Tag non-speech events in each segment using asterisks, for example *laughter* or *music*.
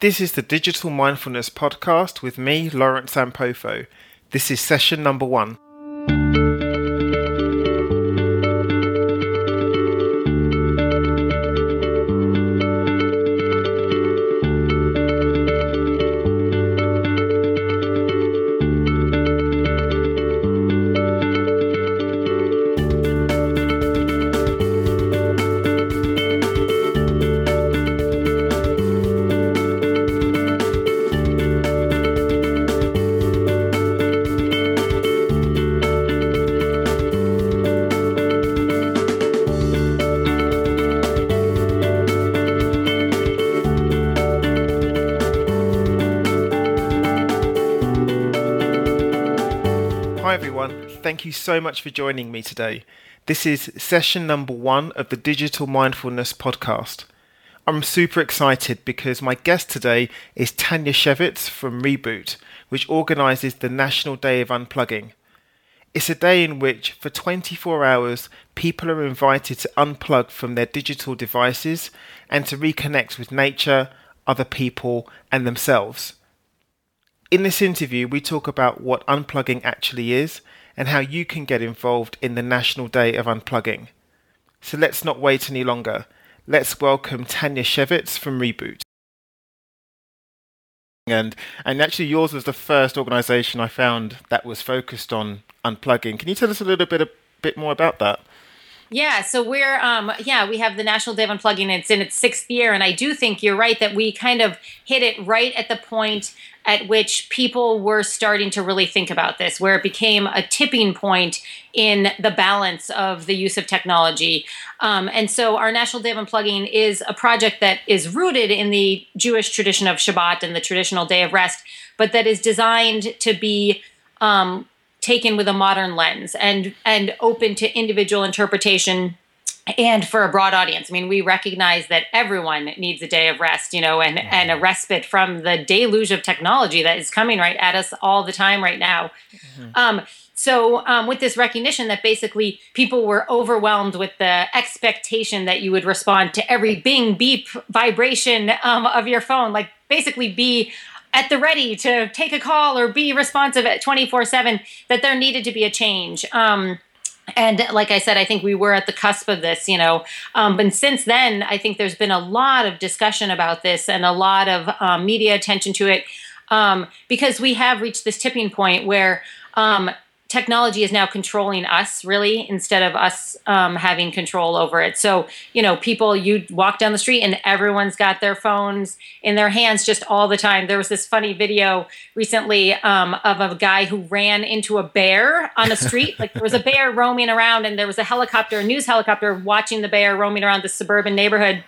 This is the Digital Mindfulness Podcast with me, Lawrence Ampofo. This is session number one. So much for joining me today. This is session number one of the Digital Mindfulness Podcast. I'm super excited because my guest today is Tanya Schevitz from Reboot, which organises the National Day of Unplugging. It's a day in which, for 24 hours, people are invited to unplug from their digital devices and to reconnect with nature, other people, and themselves. In this interview, we talk about what unplugging actually is and how you can get involved in the National Day of Unplugging. So let's not wait any longer. Let's welcome Tanya Schevitz from Reboot. And and actually, yours was the first organisation I found that was focused on unplugging. Can you tell us a little bit a bit more about that? Yeah, so we're um yeah, we have the National Day of Unplugging. It's in its sixth year, and I do think you're right that we kind of hit it right at the point at which people were starting to really think about this, where it became a tipping point in the balance of the use of technology. Um, and so our National Day of Unplugging is a project that is rooted in the Jewish tradition of Shabbat and the traditional day of rest, but that is designed to be um, taken with a modern lens and and open to individual interpretation and for a broad audience. I mean, we recognize that everyone needs a day of rest, you know, and, and a respite from the deluge of technology that is coming right at us all the time right now. Mm-hmm. Um, so, um, with this recognition that basically people were overwhelmed with the expectation that you would respond to every bing, beep, vibration um, of your phone, like basically be at the ready to take a call or be responsive at 24 7 that there needed to be a change. Um, and like i said i think we were at the cusp of this you know um, but since then i think there's been a lot of discussion about this and a lot of um, media attention to it. Um, because we have reached this tipping point where um, technology is now controlling us really instead of us um, having control over it. So you know people you walk down the street and everyone's got their phones in their hands just all the time. There was this funny video recently um, of a guy who ran into a bear on a street. Like there was a bear roaming around and there was a helicopter a news helicopter watching the bear roaming around the suburban neighborhood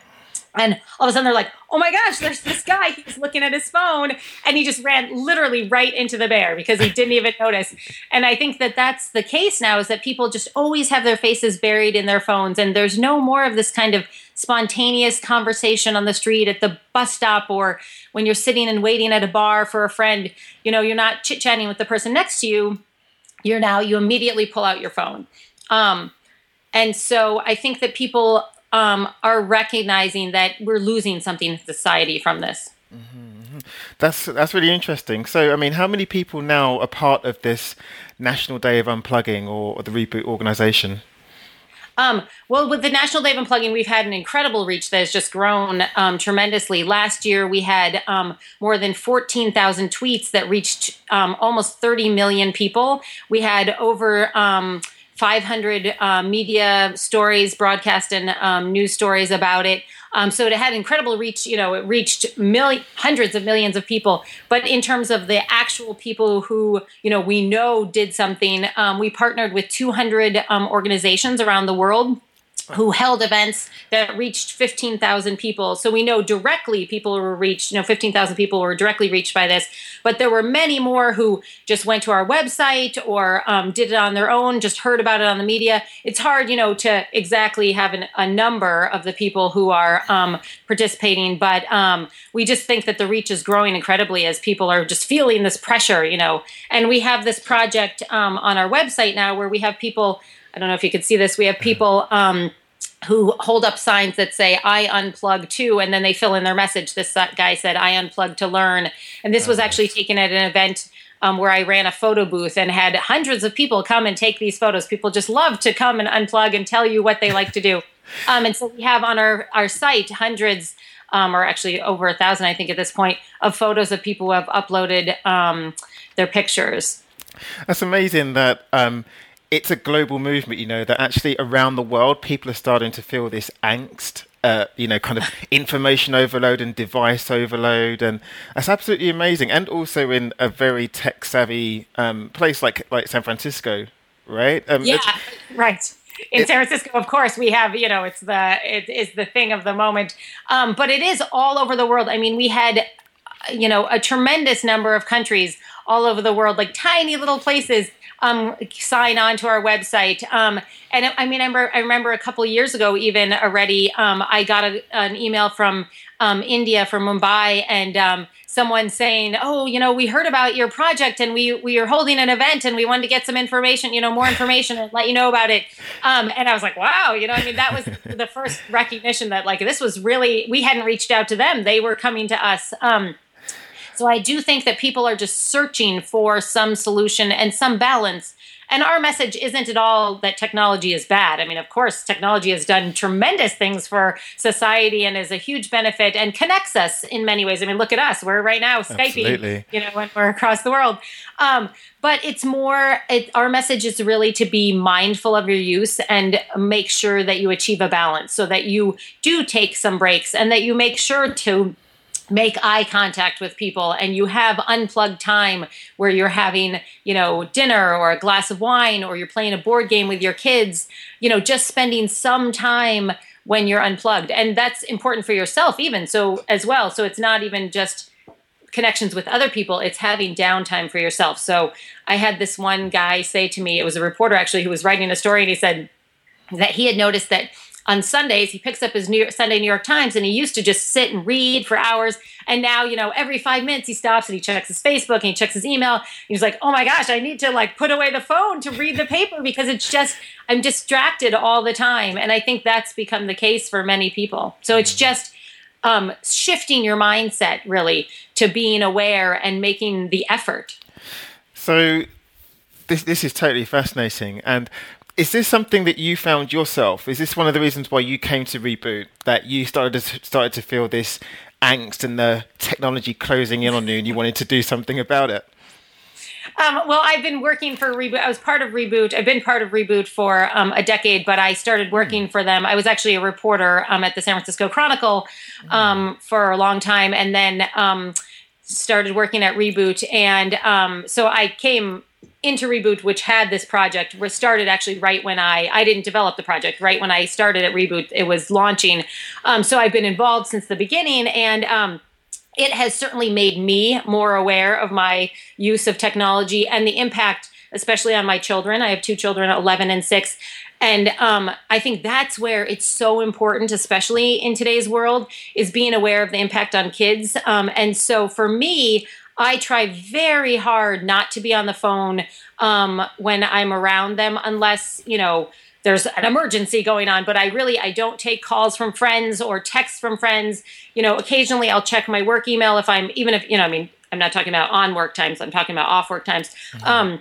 and all of a sudden they're like, oh my gosh, there's this guy. He's looking at his phone. And he just ran literally right into the bear because he didn't even notice. And I think that that's the case now is that people just always have their faces buried in their phones. And there's no more of this kind of spontaneous conversation on the street at the bus stop or when you're sitting and waiting at a bar for a friend. You know, you're not chit chatting with the person next to you. You're now, you immediately pull out your phone. Um, and so I think that people um, are recognizing that we're losing something in society from this. Mm-hmm. That's that's really interesting. So, I mean, how many people now are part of this National Day of Unplugging or, or the Reboot organization? Um, well, with the National Day of Unplugging, we've had an incredible reach that has just grown um, tremendously. Last year, we had um, more than 14,000 tweets that reached um, almost 30 million people. We had over um, 500 uh, media stories, broadcast and um, news stories about it. Um, so it had incredible reach. You know, it reached hundreds of millions of people. But in terms of the actual people who you know we know did something, um, we partnered with 200 um, organizations around the world who held events that reached 15,000 people. So we know directly people were reached, you know, 15,000 people were directly reached by this. But there were many more who just went to our website or um, did it on their own, just heard about it on the media. It's hard, you know, to exactly have an, a number of the people who are um, participating. But um, we just think that the reach is growing incredibly as people are just feeling this pressure, you know. And we have this project um, on our website now where we have people I don't know if you can see this. We have people um, who hold up signs that say "I unplug too," and then they fill in their message. This guy said, "I unplug to learn," and this was actually taken at an event um, where I ran a photo booth and had hundreds of people come and take these photos. People just love to come and unplug and tell you what they like to do. *laughs* Um, and so we have on our, our site hundreds, um, or actually over a thousand, I think, at this point, of photos of people who have uploaded um, their pictures. That's amazing that um, it's a global movement, you know, that actually around the world people are starting to feel this angst uh, you know, kind of *laughs* information overload and device overload, and that's absolutely amazing. And also in a very tech savvy um, place like like San Francisco, right? Um, yeah, right. In San Francisco, of course, we have you know it's the it is the thing of the moment, um, but it is all over the world. I mean, we had you know a tremendous number of countries all over the world, like tiny little places um, sign on to our website. Um, and I mean, I remember, I remember a couple years ago, even already, um, I got a, an email from um, India, from Mumbai, and um, someone saying, "Oh, you know, we heard about your project, and we we are holding an event, and we wanted to get some information, you know, more information, and let you know about it." Um, and I was like, "Wow, you know, I mean, that was the first recognition that like this was really we hadn't reached out to them; they were coming to us." So I do think that people are just searching for some solution and some balance. And our message isn't at all that technology is bad. I mean, of course, technology has done tremendous things for society and is a huge benefit and connects us in many ways. I mean, look at us. We're right now Skyping, Absolutely. you know, when we're across the world. Um, but it's more, it, our message is really to be mindful of your use and make sure that you achieve a balance so that you do take some breaks and that you make sure to make eye contact with people and you have unplugged time where you're having you know dinner or a glass of wine or you're playing a board game with your kids you know just spending some time when you're unplugged. And that's important for yourself even so as well. So it's not even just connections with other people it's having downtime for yourself. So i had this one guy say to me it was a reporter actually who was writing a story and he said that he had noticed that on Sundays, he picks up his New York, Sunday New York Times and he used to just sit and read for hours. And now, you know, every five minutes he stops and he checks his Facebook and he checks his email. He's like, oh my gosh, I need to like put away the phone to read the paper because it's just, I'm distracted all the time. And I think that's become the case for many people. So it's mm. just, um, shifting your mindset really to being aware and making the effort. So this this is totally fascinating, and is this something that you found yourself? Is this one of the reasons why you came to Reboot? That you started to, started to feel this angst and the technology closing in on you, and you wanted to do something about it? Um, well, I've been working for Reboot. I was part of Reboot. I've been part of Reboot for um, a decade, but I started working for them. I was actually a reporter um, at the San Francisco Chronicle um, for a long time, and then um, started working at Reboot. And um, so I came into Reboot, which had this project, was started actually right when I I didn't develop the project. Right when I started at Reboot, it was launching. Um, so I've been involved since the beginning, and um, it has certainly made me more aware of my use of technology and the impact, especially on my children. I have two children, eleven and six. And um, I think that's where it's so important, especially in today's world, is being aware of the impact on kids. Um, and so for me, I try very hard not to be on the phone um, when I'm around them, unless you know there's an emergency going on. But I really I don't take calls from friends or texts from friends. You know, occasionally I'll check my work email if I'm even if you know I mean I'm not talking about on work times. I'm talking about off work times. Mm-hmm. Um,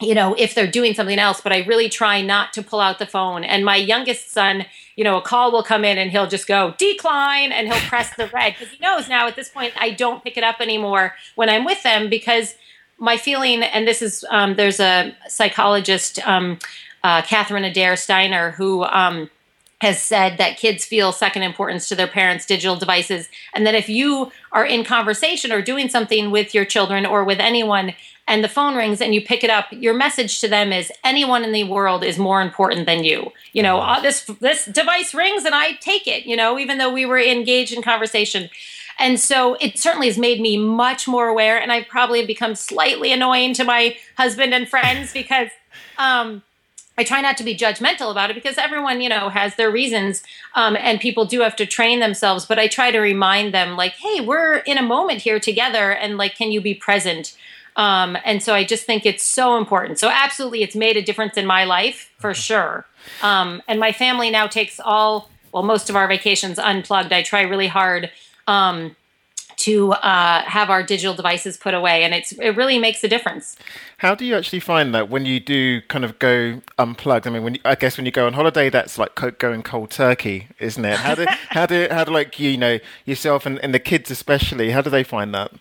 you know, if they're doing something else, but I really try not to pull out the phone. And my youngest son, you know, a call will come in and he'll just go decline and he'll press the red. Because he knows now at this point I don't pick it up anymore when I'm with them because my feeling, and this is, um, there's a psychologist, um, uh, Catherine Adair Steiner, who, um, has said that kids feel second importance to their parents' digital devices, and that if you are in conversation or doing something with your children or with anyone, and the phone rings and you pick it up, your message to them is anyone in the world is more important than you. You know, uh, this this device rings and I take it. You know, even though we were engaged in conversation. And so it certainly has made me much more aware, and I probably have become slightly annoying to my husband and friends *laughs* because. Um, I try not to be judgmental about it because everyone, you know, has their reasons, um, and people do have to train themselves. But I try to remind them, like, hey, we're in a moment here together, and like, can you be present? Um, and so I just think it's so important. So absolutely, it's made a difference in my life for sure. Um, and my family now takes all, well, most of our vacations unplugged. I try really hard um, to uh, have our digital devices put away, and it's it really makes a difference. How do you actually find that when you do kind of go unplugged? I mean, when you, I guess when you go on holiday, that's like going cold turkey, isn't it? How do *laughs* how do how do like you know yourself and, and the kids especially? How do they find that?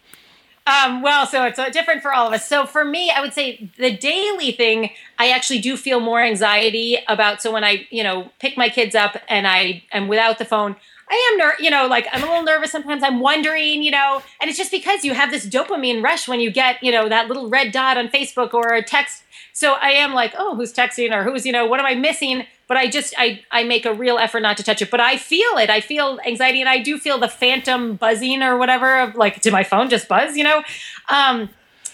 Um, well, so it's uh, different for all of us. So for me, I would say the daily thing, I actually do feel more anxiety about. So when I, you know, pick my kids up and I am without the phone, I am, ner- you know, like I'm a little nervous sometimes. I'm wondering, you know, and it's just because you have this dopamine rush when you get, you know, that little red dot on Facebook or a text. So I am like, oh, who's texting or who's, you know, what am I missing? But I just, I, I make a real effort not to touch it. But I feel it. I feel anxiety, and I do feel the phantom buzzing or whatever of like, did my phone just buzz? You know, um,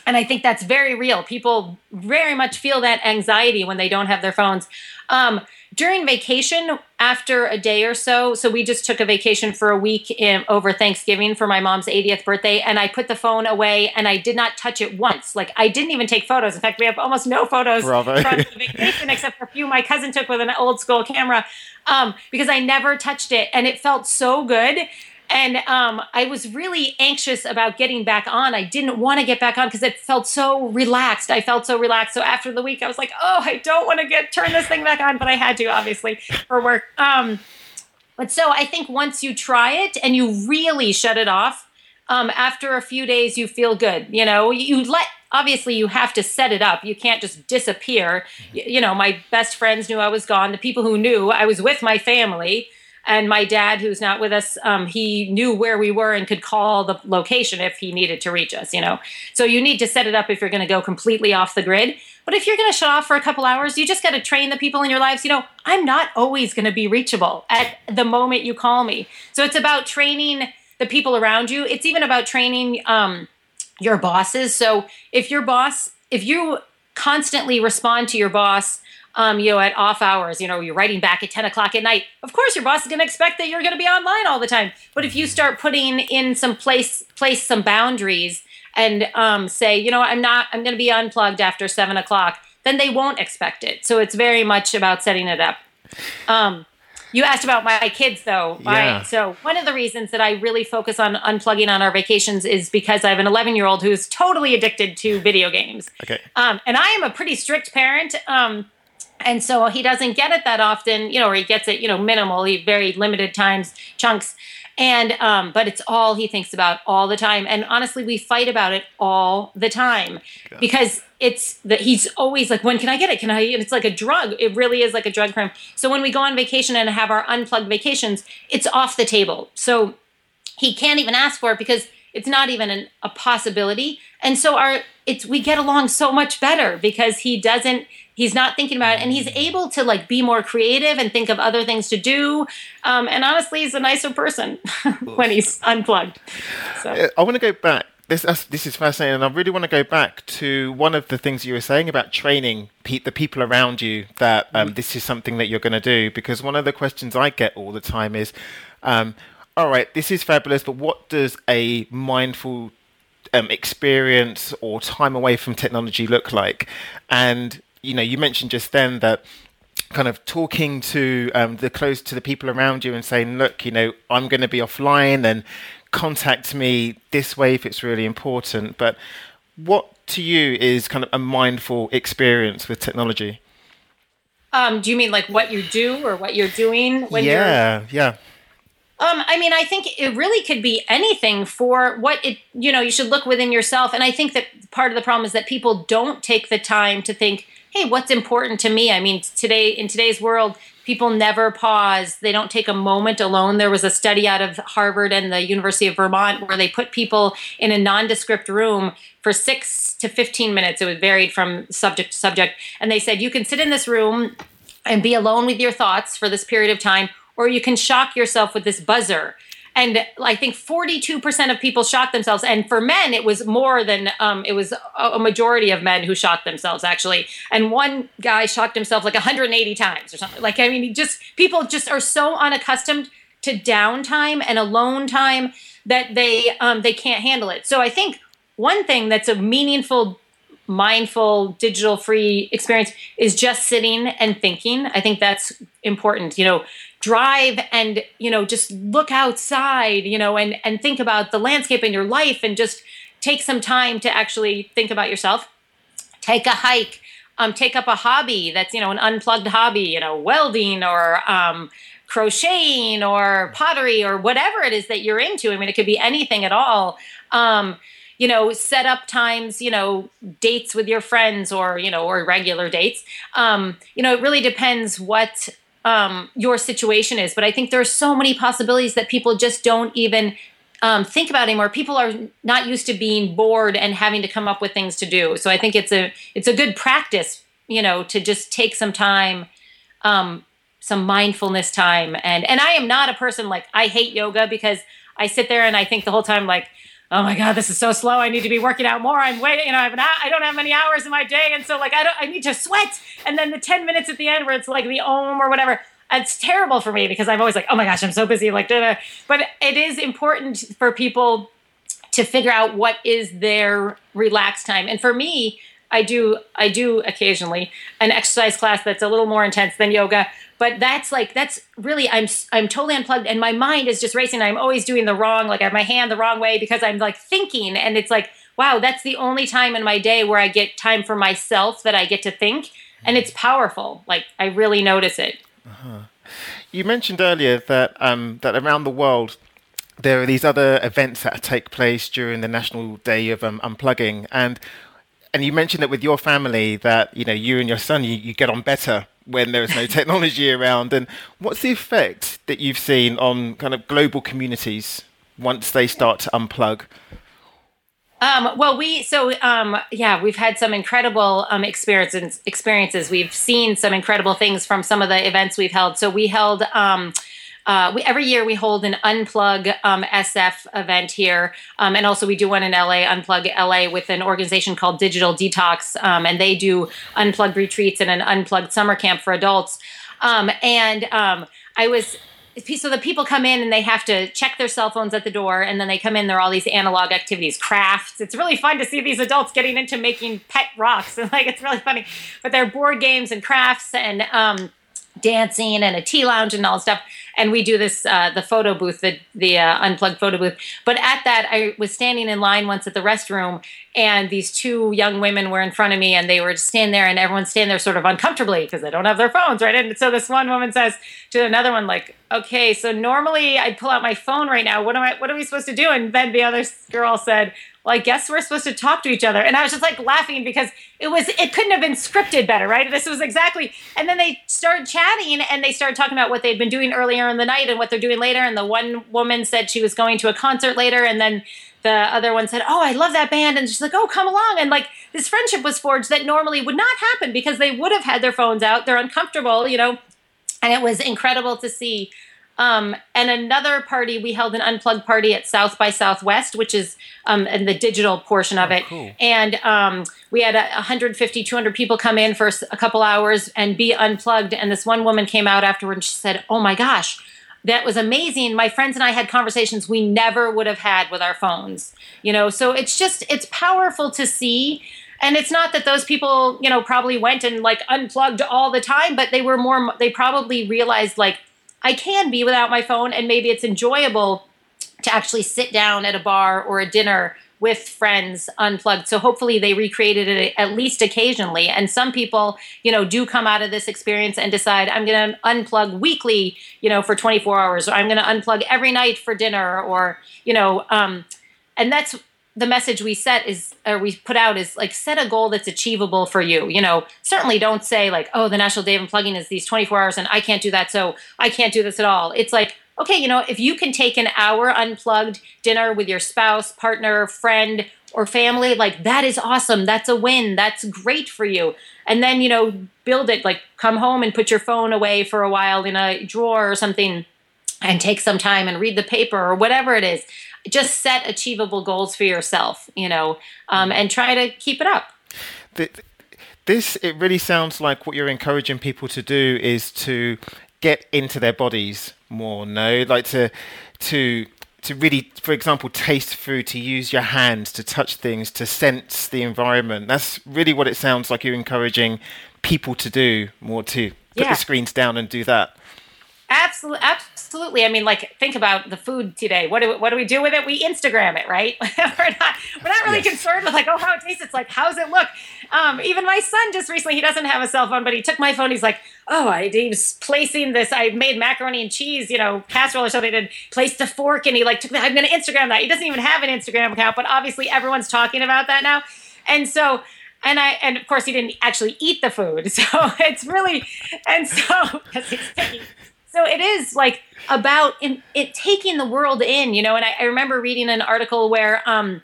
and I think that's very real. People very much feel that anxiety when they don't have their phones. Um, during vacation after a day or so so we just took a vacation for a week in, over thanksgiving for my mom's 80th birthday and i put the phone away and i did not touch it once. Like i didn't even take photos. In fact we have almost no photos Bravo. from the vacation except for a few my cousin took with an old school camera um, because i never touched it and it felt so good and um, I was really anxious about getting back on. I didn't want to get back on because it felt so relaxed. I felt so relaxed. So after the week, I was like, "Oh, I don't want to get turn this thing back on," but I had to, obviously, for work. Um, but so I think once you try it and you really shut it off, um, after a few days, you feel good. You know, you let obviously you have to set it up. You can't just disappear. You, you know, my best friends knew I was gone. The people who knew I was with my family and my dad, who's not with us, um, he knew where we were and could call the location if he needed to reach us. You know, so you need to set it up if you're going to go completely off the grid. But if you're going to shut off for a couple hours, you just got to train the people in your lives. You know, I'm not always going to be reachable at the moment you call me. So it's about training the people around you. It's even about training um, your bosses. So if your boss, if you constantly respond to your boss um, you know, at off hours, you know, you're writing back at 10 o'clock at night. Of course, your boss is going to expect that you're going to be online all the time. But if you start putting in some place, place some boundaries and um, say, you know, I'm not, I'm going to be unplugged after seven o'clock, then they won't expect it. So it's very much about setting it up. Um, you asked about my kids, though. Yeah. Right. So one of the reasons that I really focus on unplugging on our vacations is because I have an 11 year old who's totally addicted to video games. Okay. Um, and I am a pretty strict parent. Um, and so he doesn't get it that often, you know, or he gets it, you know, minimally, very limited times, chunks. And um, but it's all he thinks about all the time. And honestly, we fight about it all the time God. because it's that he's always like, when can I get it? Can I? And it's like a drug. It really is like a drug crime. So when we go on vacation and have our unplugged vacations, it's off the table. So he can't even ask for it because it's not even an, a possibility. And so our it's we get along so much better because he doesn't he's not thinking about it and he's able to like be more creative and think of other things to do um, and honestly he's a nicer person *laughs* when he's unplugged so I want to go back. This this is fascinating, and I really want to go back to one of the things you were saying about training pe- the people around you that um, this is something that you're going to do. Because one of the questions I get all the time is, um, "All right, this is fabulous, but what does a mindful um, experience or time away from technology look like?" And you know, you mentioned just then that kind of talking to um, the close to the people around you and saying, look, you know, I'm going to be offline and contact me this way if it's really important. But what to you is kind of a mindful experience with technology? um, do you mean like what you do or what you're doing when you're yeah, yeah. Um, I mean, I think it really could be anything for what it, you know, you should look within yourself. And I think that part of the problem is that people don't take the time to think, hey, what's important to me? I mean, today, in today's world, people never pause. They don't take a moment alone. There was a study out of Harvard and the University of Vermont where they put people in a nondescript room for six to 15 minutes. It was varied from subject to subject. And they said, you can sit in this room and be alone with your thoughts for this period of time, or you can shock yourself with this buzzer. And I think 42% of people shot themselves. And for men, it was more than, um, it was a majority of men who shot themselves, actually. And one guy shot himself like 180 times or something. Like, I mean, just, people just are so unaccustomed to downtime and alone time that they, um, they can't handle it. So I think one thing that's a meaningful mindful digital free experience is just sitting and thinking i think that's important you know drive and you know just look outside you know and and think about the landscape in your life and just take some time to actually think about yourself. Take a hike. Um, take up a hobby that's you know an unplugged hobby you know welding or um, crocheting or pottery or whatever it is that you're into. I mean it could be anything at all. Um, you know set up times you know dates with your friends or you know or regular dates. Um, you know it really depends what um, your situation is. But i think there are so many possibilities that people just don't even um, think about anymore. People are not used to being bored and having to come up with things to do. So i think it's a it's a good practice you know to just take some time um, some mindfulness time. And and i am not a person like i hate yoga because i sit there and i think the whole time like oh my god this is so slow. I need to be working out more. I'm waiting you know i have an i don't have many hours in my day. And so like i don't i need to sweat. And then the 10 minutes at the end where it's like the om or whatever it's terrible for me because i'm always like oh my gosh i'm so busy like da, da. but it is important for people to figure out what is their relaxed time. And for me i do i do occasionally an exercise class that's a little more intense than yoga but that's like that's really i'm i'm totally unplugged and my mind is just racing. I'm always doing the wrong like i have my hand the wrong way because i'm like thinking and it's like wow that's the only time in my day where i get time for myself that i get to think and it's powerful. Like i really notice it. Uh-huh. you mentioned earlier that um that around the world there are these other events that take place during the national day of um, unplugging. And and you mentioned that with your family that you know you and your son you, you get on better when there is no *laughs* technology around. And what's the effect that you've seen on kind of global communities once they start to unplug? Um, well, we so um, yeah, we've had some incredible um, experiences. Experiences. We've seen some incredible things from some of the events we've held. So we held um, uh, we, every year we hold an unplug um, SF event here, um, and also we do one in LA, Unplug LA, with an organization called Digital Detox, um, and they do unplugged retreats and an unplugged summer camp for adults. Um, and um, I was so the people come in and they have to check their cell phones at the door and then they come in there are all these analog activities crafts. It's really fun to see these adults getting into making pet rocks. And *laughs* like it's really funny. But they're board games and crafts and um, dancing and a tea lounge and all stuff. And we do this uh, the photo booth the the uh, unplugged photo booth. But at that i was standing in line once at the restroom and these two young women were in front of me and they were just standing there and everyone's standing there sort of uncomfortably because they don't have their phones right? And so this one woman says to another one like okay so normally i'd pull out my phone right now. What am i what are we supposed to do? And then the other girl said well, I guess we're supposed to talk to each other. And I was just like laughing because it was, it couldn't have been scripted better, right? This was exactly, and then they started chatting and they started talking about what they'd been doing earlier in the night and what they're doing later. And the one woman said she was going to a concert later. And then the other one said, Oh, I love that band. And she's like, Oh, come along. And like this friendship was forged that normally would not happen because they would have had their phones out. They're uncomfortable, you know. And it was incredible to see um, and another party, we held an unplugged party at South by Southwest, which is um, in the digital portion of oh, it. Cool. And um, we had 150, 200 people come in for a couple hours and be unplugged. And this one woman came out afterward and she said, Oh my gosh, that was amazing. My friends and I had conversations we never would have had with our phones. You know, so it's just, it's powerful to see and it's not that those people you know probably went and like unplugged all the time but they were more they probably realized like I can be without my phone, and maybe it's enjoyable to actually sit down at a bar or a dinner with friends unplugged. So hopefully they recreated it at least occasionally. And some people, you know, do come out of this experience and decide I'm going to unplug weekly, you know, for 24 hours, or I'm going to unplug every night for dinner, or you know, um, and that's the message we set is or we put out is like set a goal that's achievable for you. You know certainly don't say like oh the national day of unplugging is these 24 hours and i can't do that so i can't do this at all. It's like okay you know if you can take an hour unplugged dinner with your spouse partner friend or family like that is awesome. That's a win. That's great for you. And then you know build it. Like come home and put your phone away for a while in a drawer or something and take some time and read the paper or whatever it is just set achievable goals for yourself, you know, um, and try to keep it up. This it really sounds like what you're encouraging people to do is to get into their bodies more. No, like to to to really, for example, taste food, to use your hands, to touch things, to sense the environment. That's really what it sounds like you're encouraging people to do more to put yeah. the screens down and do that. Absolutely, absolutely. I mean, like, think about the food today. What do we, what do we do with it? We Instagram it, right? *laughs* we're not we're not really yes. concerned with like, oh, how it tastes. It's like, how's it look? Um, even my son just recently, he doesn't have a cell phone, but he took my phone. He's like, oh, I he was placing this. I made macaroni and cheese, you know, casserole or something, and placed the fork, and he like took. The, I'm going to Instagram that. He doesn't even have an Instagram account, but obviously everyone's talking about that now, and so and I and of course he didn't actually eat the food, *laughs* so it's really and so so it is like about in, it taking the world in, you know. And I, I remember reading an article where um,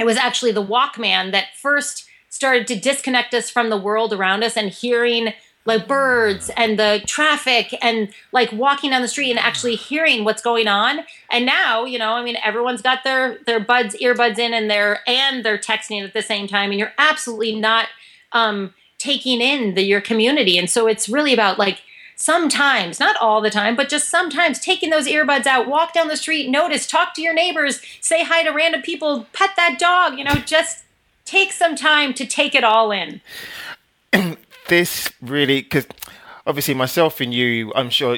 it was actually the Walkman that first started to disconnect us from the world around us and hearing like birds and the traffic and like walking down the street and actually hearing what's going on and now you know i mean everyone's got their their buds earbuds in and they're and they're texting at the same time and you're absolutely not um taking in the your community and so it's really about like sometimes, not all the time, but just sometimes taking those earbuds out, walk down the street, notice, talk to your neighbors, say hi to random people, pet that dog, you know, just take some time to take it all in. *clears throat* this really, because obviously myself and you, I'm sure,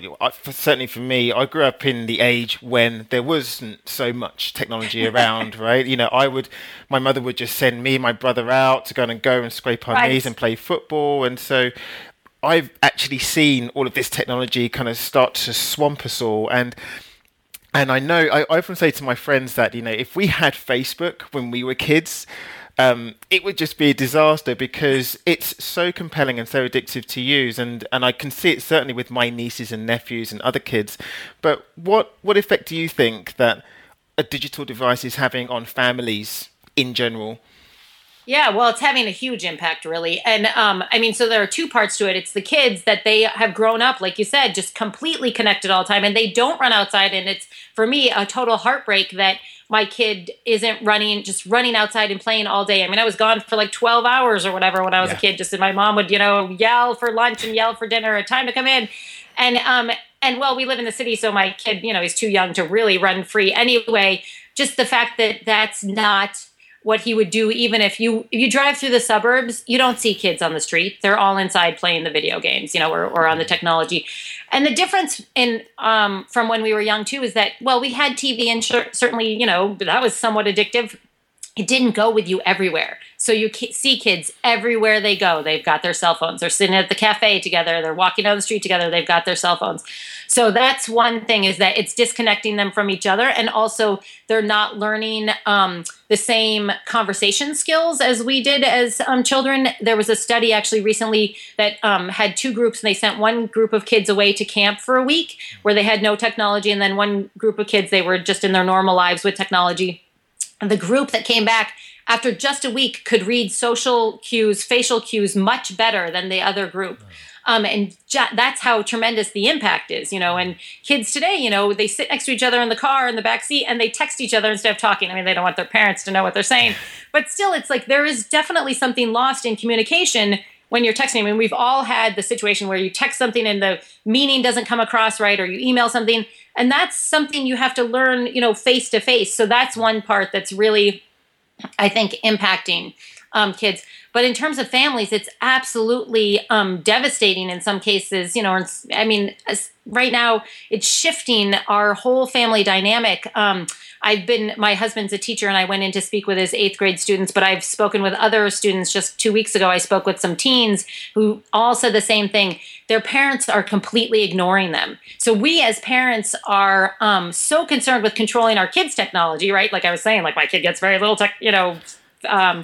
certainly for me, I grew up in the age when there wasn't so much technology *laughs* around, right? You know, I would, my mother would just send me, my brother out to go and go and scrape our right. knees and play football, and so I've actually seen all of this technology kind of start to swamp us all, and and I know I, I often say to my friends that you know if we had Facebook when we were kids. Um, it would just be a disaster because it's so compelling and so addictive to use, and, and I can see it certainly with my nieces and nephews and other kids. But what what effect do you think that a digital device is having on families in general? Yeah, well, it's having a huge impact, really. And um, I mean, so there are two parts to it. It's the kids that they have grown up, like you said, just completely connected all the time, and they don't run outside. And it's for me a total heartbreak that my kid isn't running, just running outside and playing all day. I mean, I was gone for like 12 hours or whatever when I was yeah. a kid. Just and my mom would, you know, yell for lunch and yell for dinner, at time to come in, and um, and well, we live in the city, so my kid, you know, he's too young to really run free anyway. Just the fact that that's not what he would do even if you if you drive through the suburbs you don't see kids on the street. They're all inside playing the video games you know or, or on the technology. And the difference in um, from when we were young too is that well we had tv and certainly you know that was somewhat addictive it didn't go with you everywhere. So you see kids everywhere they go. They've got their cell phones. They're sitting at the cafe together. They're walking down the street together. They've got their cell phones. So that's one thing is that it's disconnecting them from each other, and also they're not learning um, the same conversation skills as we did as um, children. There was a study actually recently that um, had two groups, and they sent one group of kids away to camp for a week where they had no technology, and then one group of kids they were just in their normal lives with technology the group that came back after just a week could read social cues, facial cues much better than the other group. Um, and ju- that's how tremendous the impact is, you know. And kids today, you know, they sit next to each other in the car in the back seat and they text each other instead of talking. I mean, they don't want their parents to know what they're saying, but still, it's like there is definitely something lost in communication when you're texting. I mean, we've all had the situation where you text something and the meaning doesn't come across right, or you email something and that's something you have to learn you know face to face so that's one part that's really i think impacting um, kids but in terms of families it's absolutely um, devastating in some cases you know i mean right now it's shifting our whole family dynamic um, I've been, my husband's a teacher and I went in to speak with his eighth grade students, but I've spoken with other students just two weeks ago. I spoke with some teens who all said the same thing. Their parents are completely ignoring them. So we as parents are um, so concerned with controlling our kids' technology, right? Like I was saying, like my kid gets very little tech, you know, um,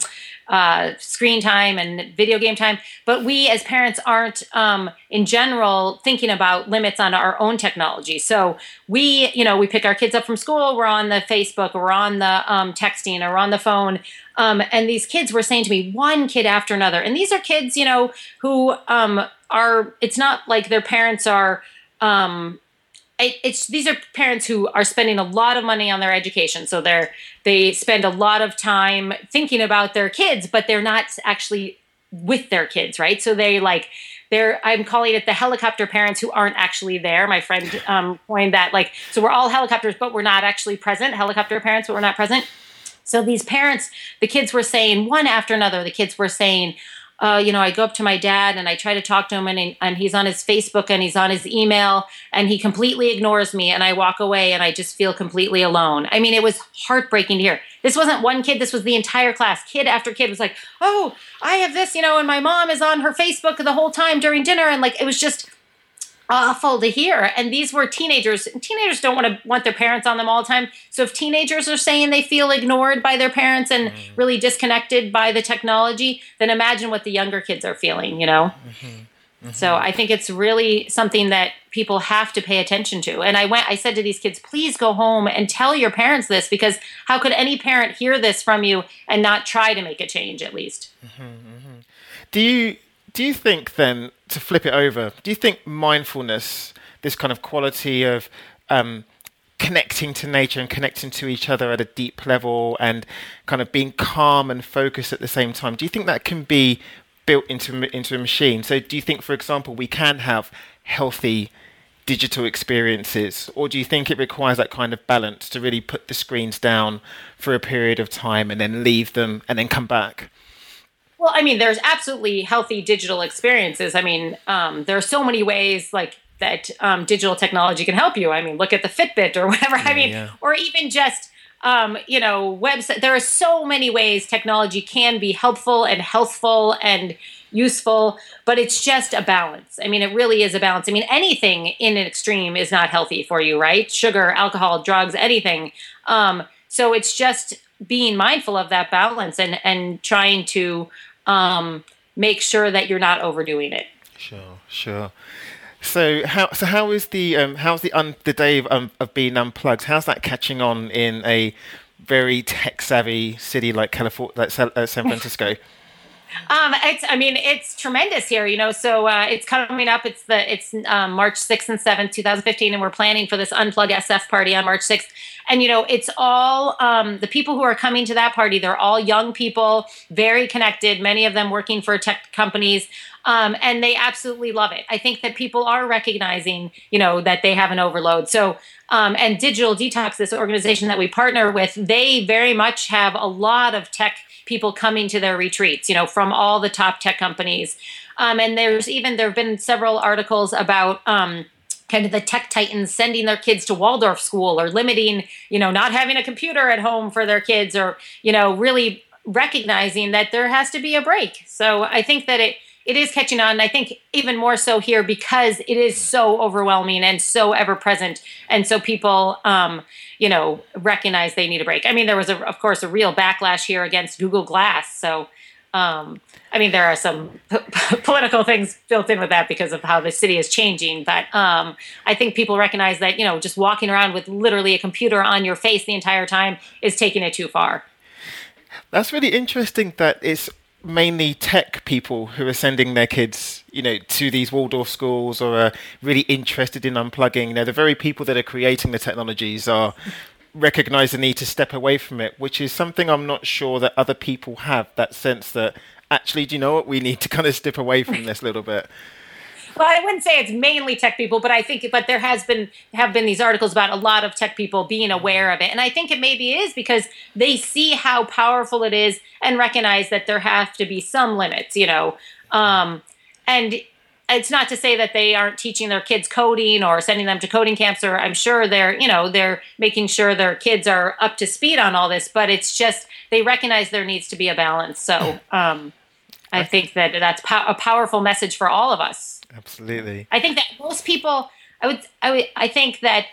uh, screen time and video game time. But we as parents aren't, um, in general, thinking about limits on our own technology. So we, you know, we pick our kids up from school, we're on the Facebook, we're on the um, texting, or on the phone. Um, and these kids were saying to me, one kid after another. And these are kids, you know, who um, are, it's not like their parents are um, it's these are parents who are spending a lot of money on their education so they're they spend a lot of time thinking about their kids but they're not actually with their kids right so they like they're I'm calling it the helicopter parents who aren't actually there. My friend um, coined that like so we're all helicopters, but we're not actually present. Helicopter parents, but we're not present. So these parents, the kids were saying one after another. The kids were saying, uh, you know, I go up to my dad and I try to talk to him, and, and he's on his Facebook and he's on his email, and he completely ignores me. And I walk away and I just feel completely alone. I mean, it was heartbreaking to hear. This wasn't one kid, this was the entire class. Kid after kid was like, oh, I have this, you know, and my mom is on her Facebook the whole time during dinner. And like, it was just, awful to hear. And these were teenagers. Teenagers don't want to want their parents on them all the time. So if teenagers are saying they feel ignored by their parents and mm-hmm. really disconnected by the technology, then imagine what the younger kids are feeling, you know? Mm-hmm. Mm-hmm. So I think it's really something that people have to pay attention to. And I went I said to these kids, please go home and tell your parents this because how could any parent hear this from you and not try to make a change at least? Mm-hmm. Mm-hmm. Do you do you think then to flip it over? Do you think mindfulness, this kind of quality of um, connecting to nature and connecting to each other at a deep level and kind of being calm and focused at the same time, do you think that can be built into into a machine? So, do you think, for example, we can have healthy digital experiences, or do you think it requires that kind of balance to really put the screens down for a period of time and then leave them and then come back? Well, I mean, there's absolutely healthy digital experiences. I mean, um, there are so many ways like that um, digital technology can help you. I mean, look at the Fitbit or *laughs* whatever. Yeah, I mean, yeah. or even just um, you know, website. There are so many ways technology can be helpful and healthful and useful, but it's just a balance. I mean, it really is a balance. I mean, anything in an extreme is not healthy for you, right? Sugar, alcohol, drugs, anything. Um, so it's just being mindful of that balance and and trying to um, make sure that you're not overdoing it. Sure, sure. So how so how is the um, how's the un, the day of, um, of being unplugged? How's that catching on in a very tech savvy city like California, like San uh, Francisco? Um, it's, I mean, it's tremendous here, you know. So uh, it's coming up. It's the it's um, March sixth and seventh, two thousand fifteen, and we're planning for this Unplug SF party on March sixth. And you know, it's all um, the people who are coming to that party. They're all young people, very connected. Many of them working for tech companies. Um, and they absolutely love it. I think that people are recognizing, you know, that they have an overload. So, um, and Digital Detox, this organization that we partner with, they very much have a lot of tech people coming to their retreats, you know, from all the top tech companies. Um, and there's even, there have been several articles about, um, kind of the tech titans sending their kids to Waldorf school or limiting, you know, not having a computer at home for their kids or, you know, really recognizing that there has to be a break. So I think that it, it is catching on. And I think even more so here because it is so overwhelming and so ever present. And so people, um, you know, recognize they need a break. I mean, there was, a, of course, a real backlash here against Google Glass. So, um, I mean, there are some p- political things built in with that because of how the city is changing. But um, I think people recognize that, you know, just walking around with literally a computer on your face the entire time is taking it too far. That's really interesting that it's mainly tech people who are sending their kids, you know, to these Waldorf schools or are really interested in unplugging. You know, the very people that are creating the technologies are recognize the need to step away from it, which is something I'm not sure that other people have. That sense that actually, do you know what? We need to kind of step away from this a little bit well, I wouldn't say it's mainly tech people, but I think, but there has been have been these articles about a lot of tech people being aware of it, and I think it maybe is because they see how powerful it is and recognize that there have to be some limits, you know. Um, and it's not to say that they aren't teaching their kids coding or sending them to coding camps, or I'm sure they're, you know, they're making sure their kids are up to speed on all this. But it's just they recognize there needs to be a balance. So. Um, I think that that's po- a powerful message for all of us. Absolutely. I think that most people, I would, I would, I think that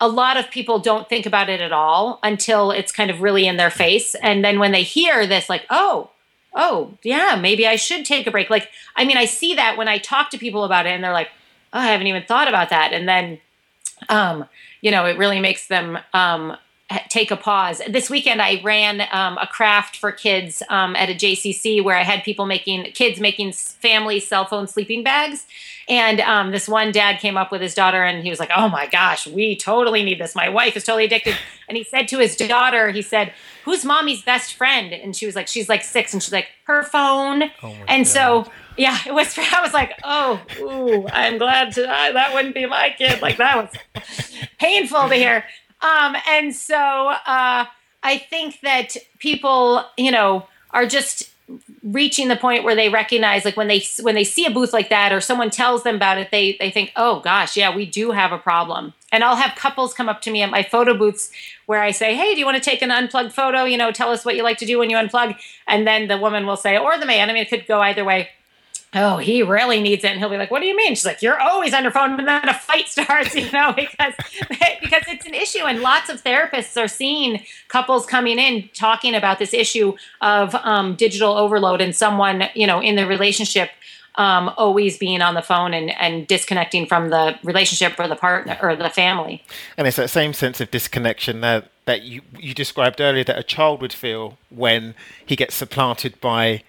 a lot of people don't think about it at all until it's kind of really in their face, and then when they hear this, like, oh, oh, yeah, maybe I should take a break. Like, I mean, I see that when I talk to people about it, and they're like, oh, I haven't even thought about that, and then, um, you know, it really makes them um take a pause. This weekend, I ran um, a craft for kids um, at a JCC where I had people making kids making family cell phone sleeping bags. And um, this one dad came up with his daughter, and he was like, "Oh my gosh, we totally need this. My wife is totally addicted." And he said to his daughter, "He said, who's mommy's best friend?" And she was like, "She's like six, and she's like, her phone." Oh and God. so yeah, it was. *laughs* I was like, oh, ooh, I'm glad to, that wouldn't be my kid. Like that was painful to hear. Um, and so uh, I think that people, you know, are just reaching the point where they recognize like when they when they see a booth like that or someone tells them about it they they think oh gosh yeah we do have a problem. And i'll have couples come up to me at my photo booths where i say hey do you want to take an unplugged photo? You know tell us what you like to do when you unplug. And then the woman will say or the man i mean it could go either way oh, he really needs it. And he'll be like, what do you mean? She's like, you're always on your phone. And then a fight *laughs* starts, you know, because, *laughs* because it's an issue. And lots of therapists are seeing couples coming in talking about this issue of um, digital overload and someone, you know, in the relationship um, always being on the phone and, and disconnecting from the relationship or the partner or the family. And it's that same sense of disconnection that, that you, you described earlier that a child would feel when he gets supplanted by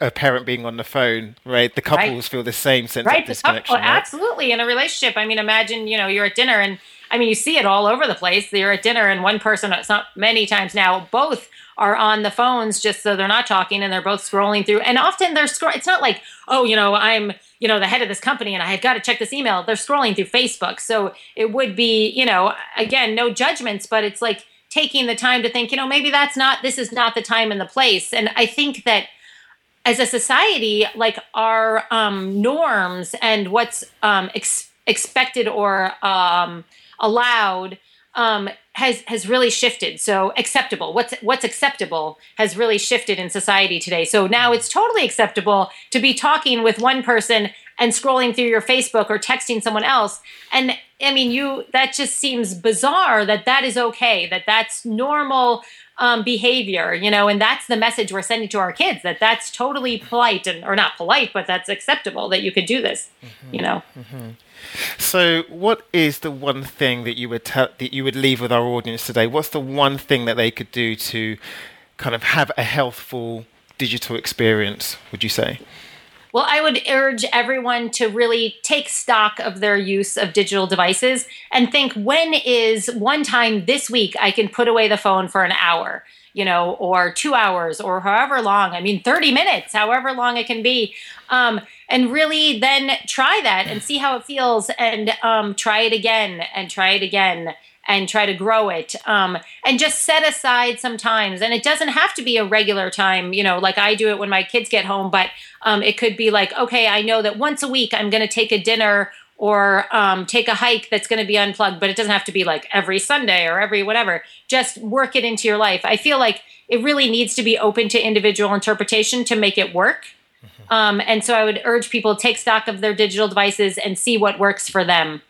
a parent being on the phone, right? The couples right. feel the same sense right. of disconnection. Couple, right? Absolutely. In a relationship, I mean, imagine, you know, you're at dinner and I mean, you see it all over the place. You're at dinner and one person, it's not many times now, both are on the phones just so they're not talking and they're both scrolling through. And often they're scrolling. It's not like, oh, you know, I'm, you know, the head of this company and I've got to check this email. They're scrolling through Facebook. So it would be, you know, again, no judgments, but it's like taking the time to think, you know, maybe that's not, this is not the time and the place. And I think that as a society, like our um, norms and what's um, ex- expected or um, allowed um, has has really shifted. So acceptable, what's what's acceptable has really shifted in society today. So now it's totally acceptable to be talking with one person and scrolling through your Facebook or texting someone else. And I mean, you that just seems bizarre that that is okay, that that's normal um, behavior, you know, and that's the message we're sending to our kids that that's totally polite and or not polite, but that's acceptable that you could do this, mm-hmm. you know. Mm-hmm. So, what is the one thing that you would tell that you would leave with our audience today? What's the one thing that they could do to kind of have a healthful digital experience? Would you say? Well, I would urge everyone to really take stock of their use of digital devices and think when is one time this week I can put away the phone for an hour, you know, or two hours or however long. I mean, 30 minutes, however long it can be. Um, and really then try that and see how it feels and um, try it again and try it again and try to grow it um, and just set aside some times. And it doesn't have to be a regular time you know like i do it when my kids get home but um, it could be like okay i know that once a week i'm going to take a dinner or um, take a hike that's going to be unplugged but it doesn't have to be like every sunday or every whatever. Just work it into your life. I feel like it really needs to be open to individual interpretation to make it work. Mm-hmm. um, and so i would urge people take stock of their digital devices and see what works for them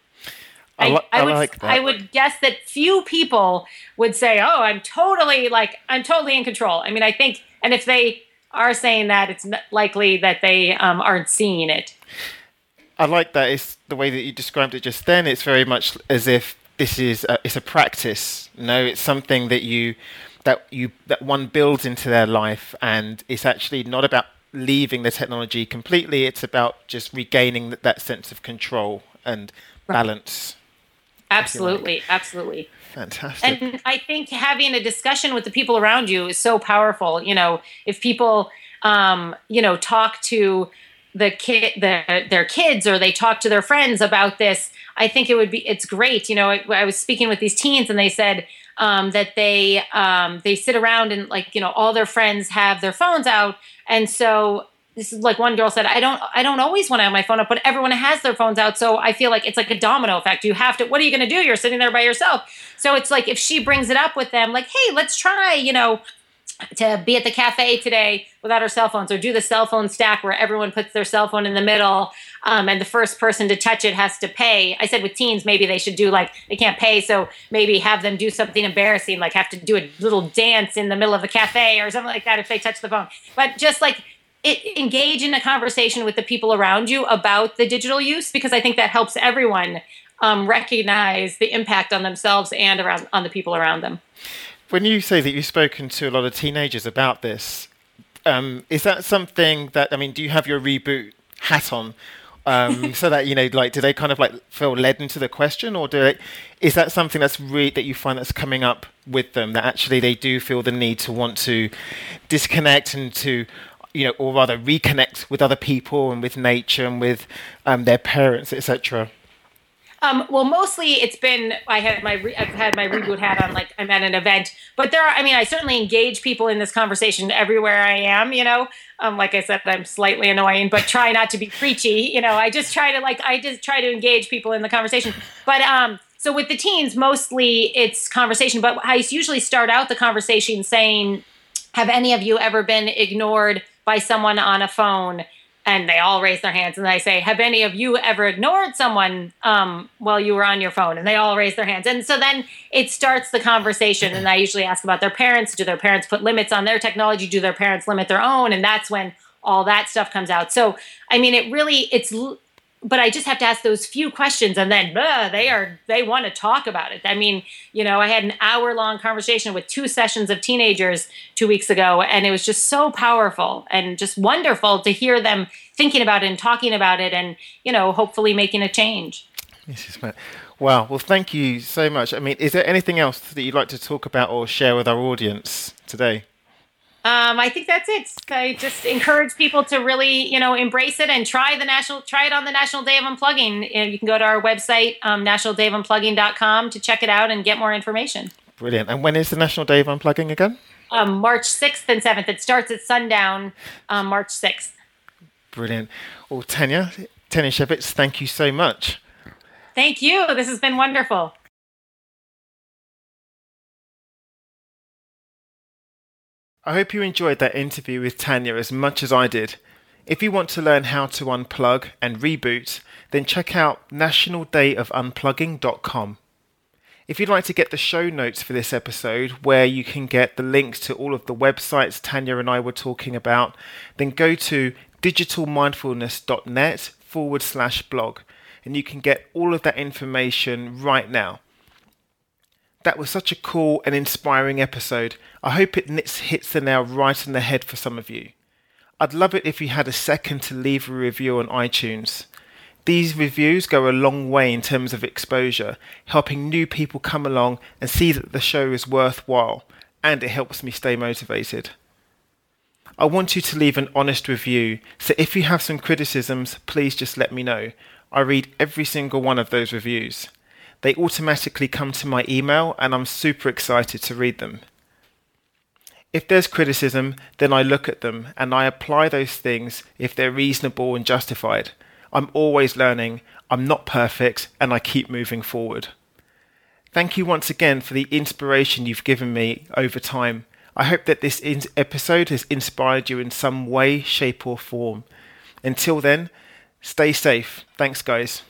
I, I, I, would, like I would guess that few people would say, "Oh, I'm totally like I'm totally in control." I mean, I think, and if they are saying that, it's likely that they um, aren't seeing it. I like that. It's the way that you described it just then. It's very much as if this is a, it's a practice. no, it's something that you that you that one builds into their life, and it's actually not about leaving the technology completely. It's about just regaining that, that sense of control and balance. Absolutely, absolutely. Fantastic. And I think having a discussion with the people around you is so powerful. You know, if people, um, you know, talk to the kid, the, their kids, or they talk to their friends about this, I think it would be. It's great. You know, I, I was speaking with these teens, and they said um, that they um, they sit around and like you know all their friends have their phones out, and so this is like one girl said i don't i don't always want to have my phone up but everyone has their phones out so i feel like it's like a domino effect. You have to what are you going to do? You're sitting there by yourself. So it's like if she brings it up with them like hey let's try you know to be at the cafe today without our cell phones or do the cell phone stack where everyone puts their cell phone in the middle um, and the first person to touch it has to pay. I said with teens maybe they should do like they can't pay so maybe have them do something embarrassing like have to do a little dance in the middle of a cafe or something like that if they touch the phone. But just like it, engage in a conversation with the people around you about the digital use because I think that helps everyone um, recognize the impact on themselves and around on the people around them. When you say that you've spoken to a lot of teenagers about this, um, is that something that I mean? Do you have your reboot hat on? Um, *laughs* so that you know, like, do they kind of like feel led into the question, or do they, is that something that's re- that you find that's coming up with them that actually they do feel the need to want to disconnect and to you know, or rather reconnect with other people and with nature and with um, their parents, etc. Um, well, mostly it's been I had my re- I've had my reboot hat on, like I'm at an event. But there are, I mean, I certainly engage people in this conversation everywhere I am. You know, um, like I said, I'm slightly annoying, but try not to be preachy. You know, I just try to like I just try to engage people in the conversation. But um, so with the teens, mostly it's conversation. But I usually start out the conversation saying, "Have any of you ever been ignored by someone on a phone?" and they all raise their hands and I say, Have any of you ever ignored someone um, while you were on your phone? And they all raise their hands. And so then it starts the conversation. And I usually ask about their parents. Do their parents put limits on their technology? Do their parents limit their own? And that's when all that stuff comes out. So, I mean, it really, it's but I just have to ask those few questions, and then blah, they are they want to talk about it. I mean, you know, I had an hour long conversation with two sessions of teenagers two weeks ago, and it was just so powerful and just wonderful to hear them thinking about it and talking about it, and you know, hopefully making a change. Yes, Wow. Well, thank you so much. I mean, is there anything else that you'd like to talk about or share with our audience today? Um, I think that's it. I just encourage people to really, you know, embrace it and try the national, try it on the National Day of Unplugging. You can go to our website, um, nationaldayofunplugging.com to check it out and get more information. Brilliant. And when is the National Day of Unplugging again? Um, March 6th and 7th. It starts at sundown, um, March 6th. Brilliant. Well, Tanya, Tanya Schevitz, thank you so much. Thank you. This has been wonderful. I hope you enjoyed that interview with Tanya as much as I did. If you want to learn how to unplug and reboot, then check out nationaldayofunplugging.com. If you'd like to get the show notes for this episode, where you can get the links to all of the websites Tanya and I were talking about, then go to digitalmindfulness.net forward slash blog, and you can get all of that information right now. That was such a cool and inspiring episode. I hope it hits the nail right on the head for some of you. I'd love it if you had a second to leave a review on iTunes. These reviews go a long way in terms of exposure, helping new people come along and see that the show is worthwhile, and it helps me stay motivated. I want you to leave an honest review, so if you have some criticisms, please just let me know. I read every single one of those reviews they automatically come to my email and I'm super excited to read them. If there's criticism, then I look at them and I apply those things if they're reasonable and justified. I'm always learning, I'm not perfect, and I keep moving forward. Thank you once again for the inspiration you've given me over time. I hope that this episode has inspired you in some way, shape, or form. Until then, stay safe. Thanks, guys.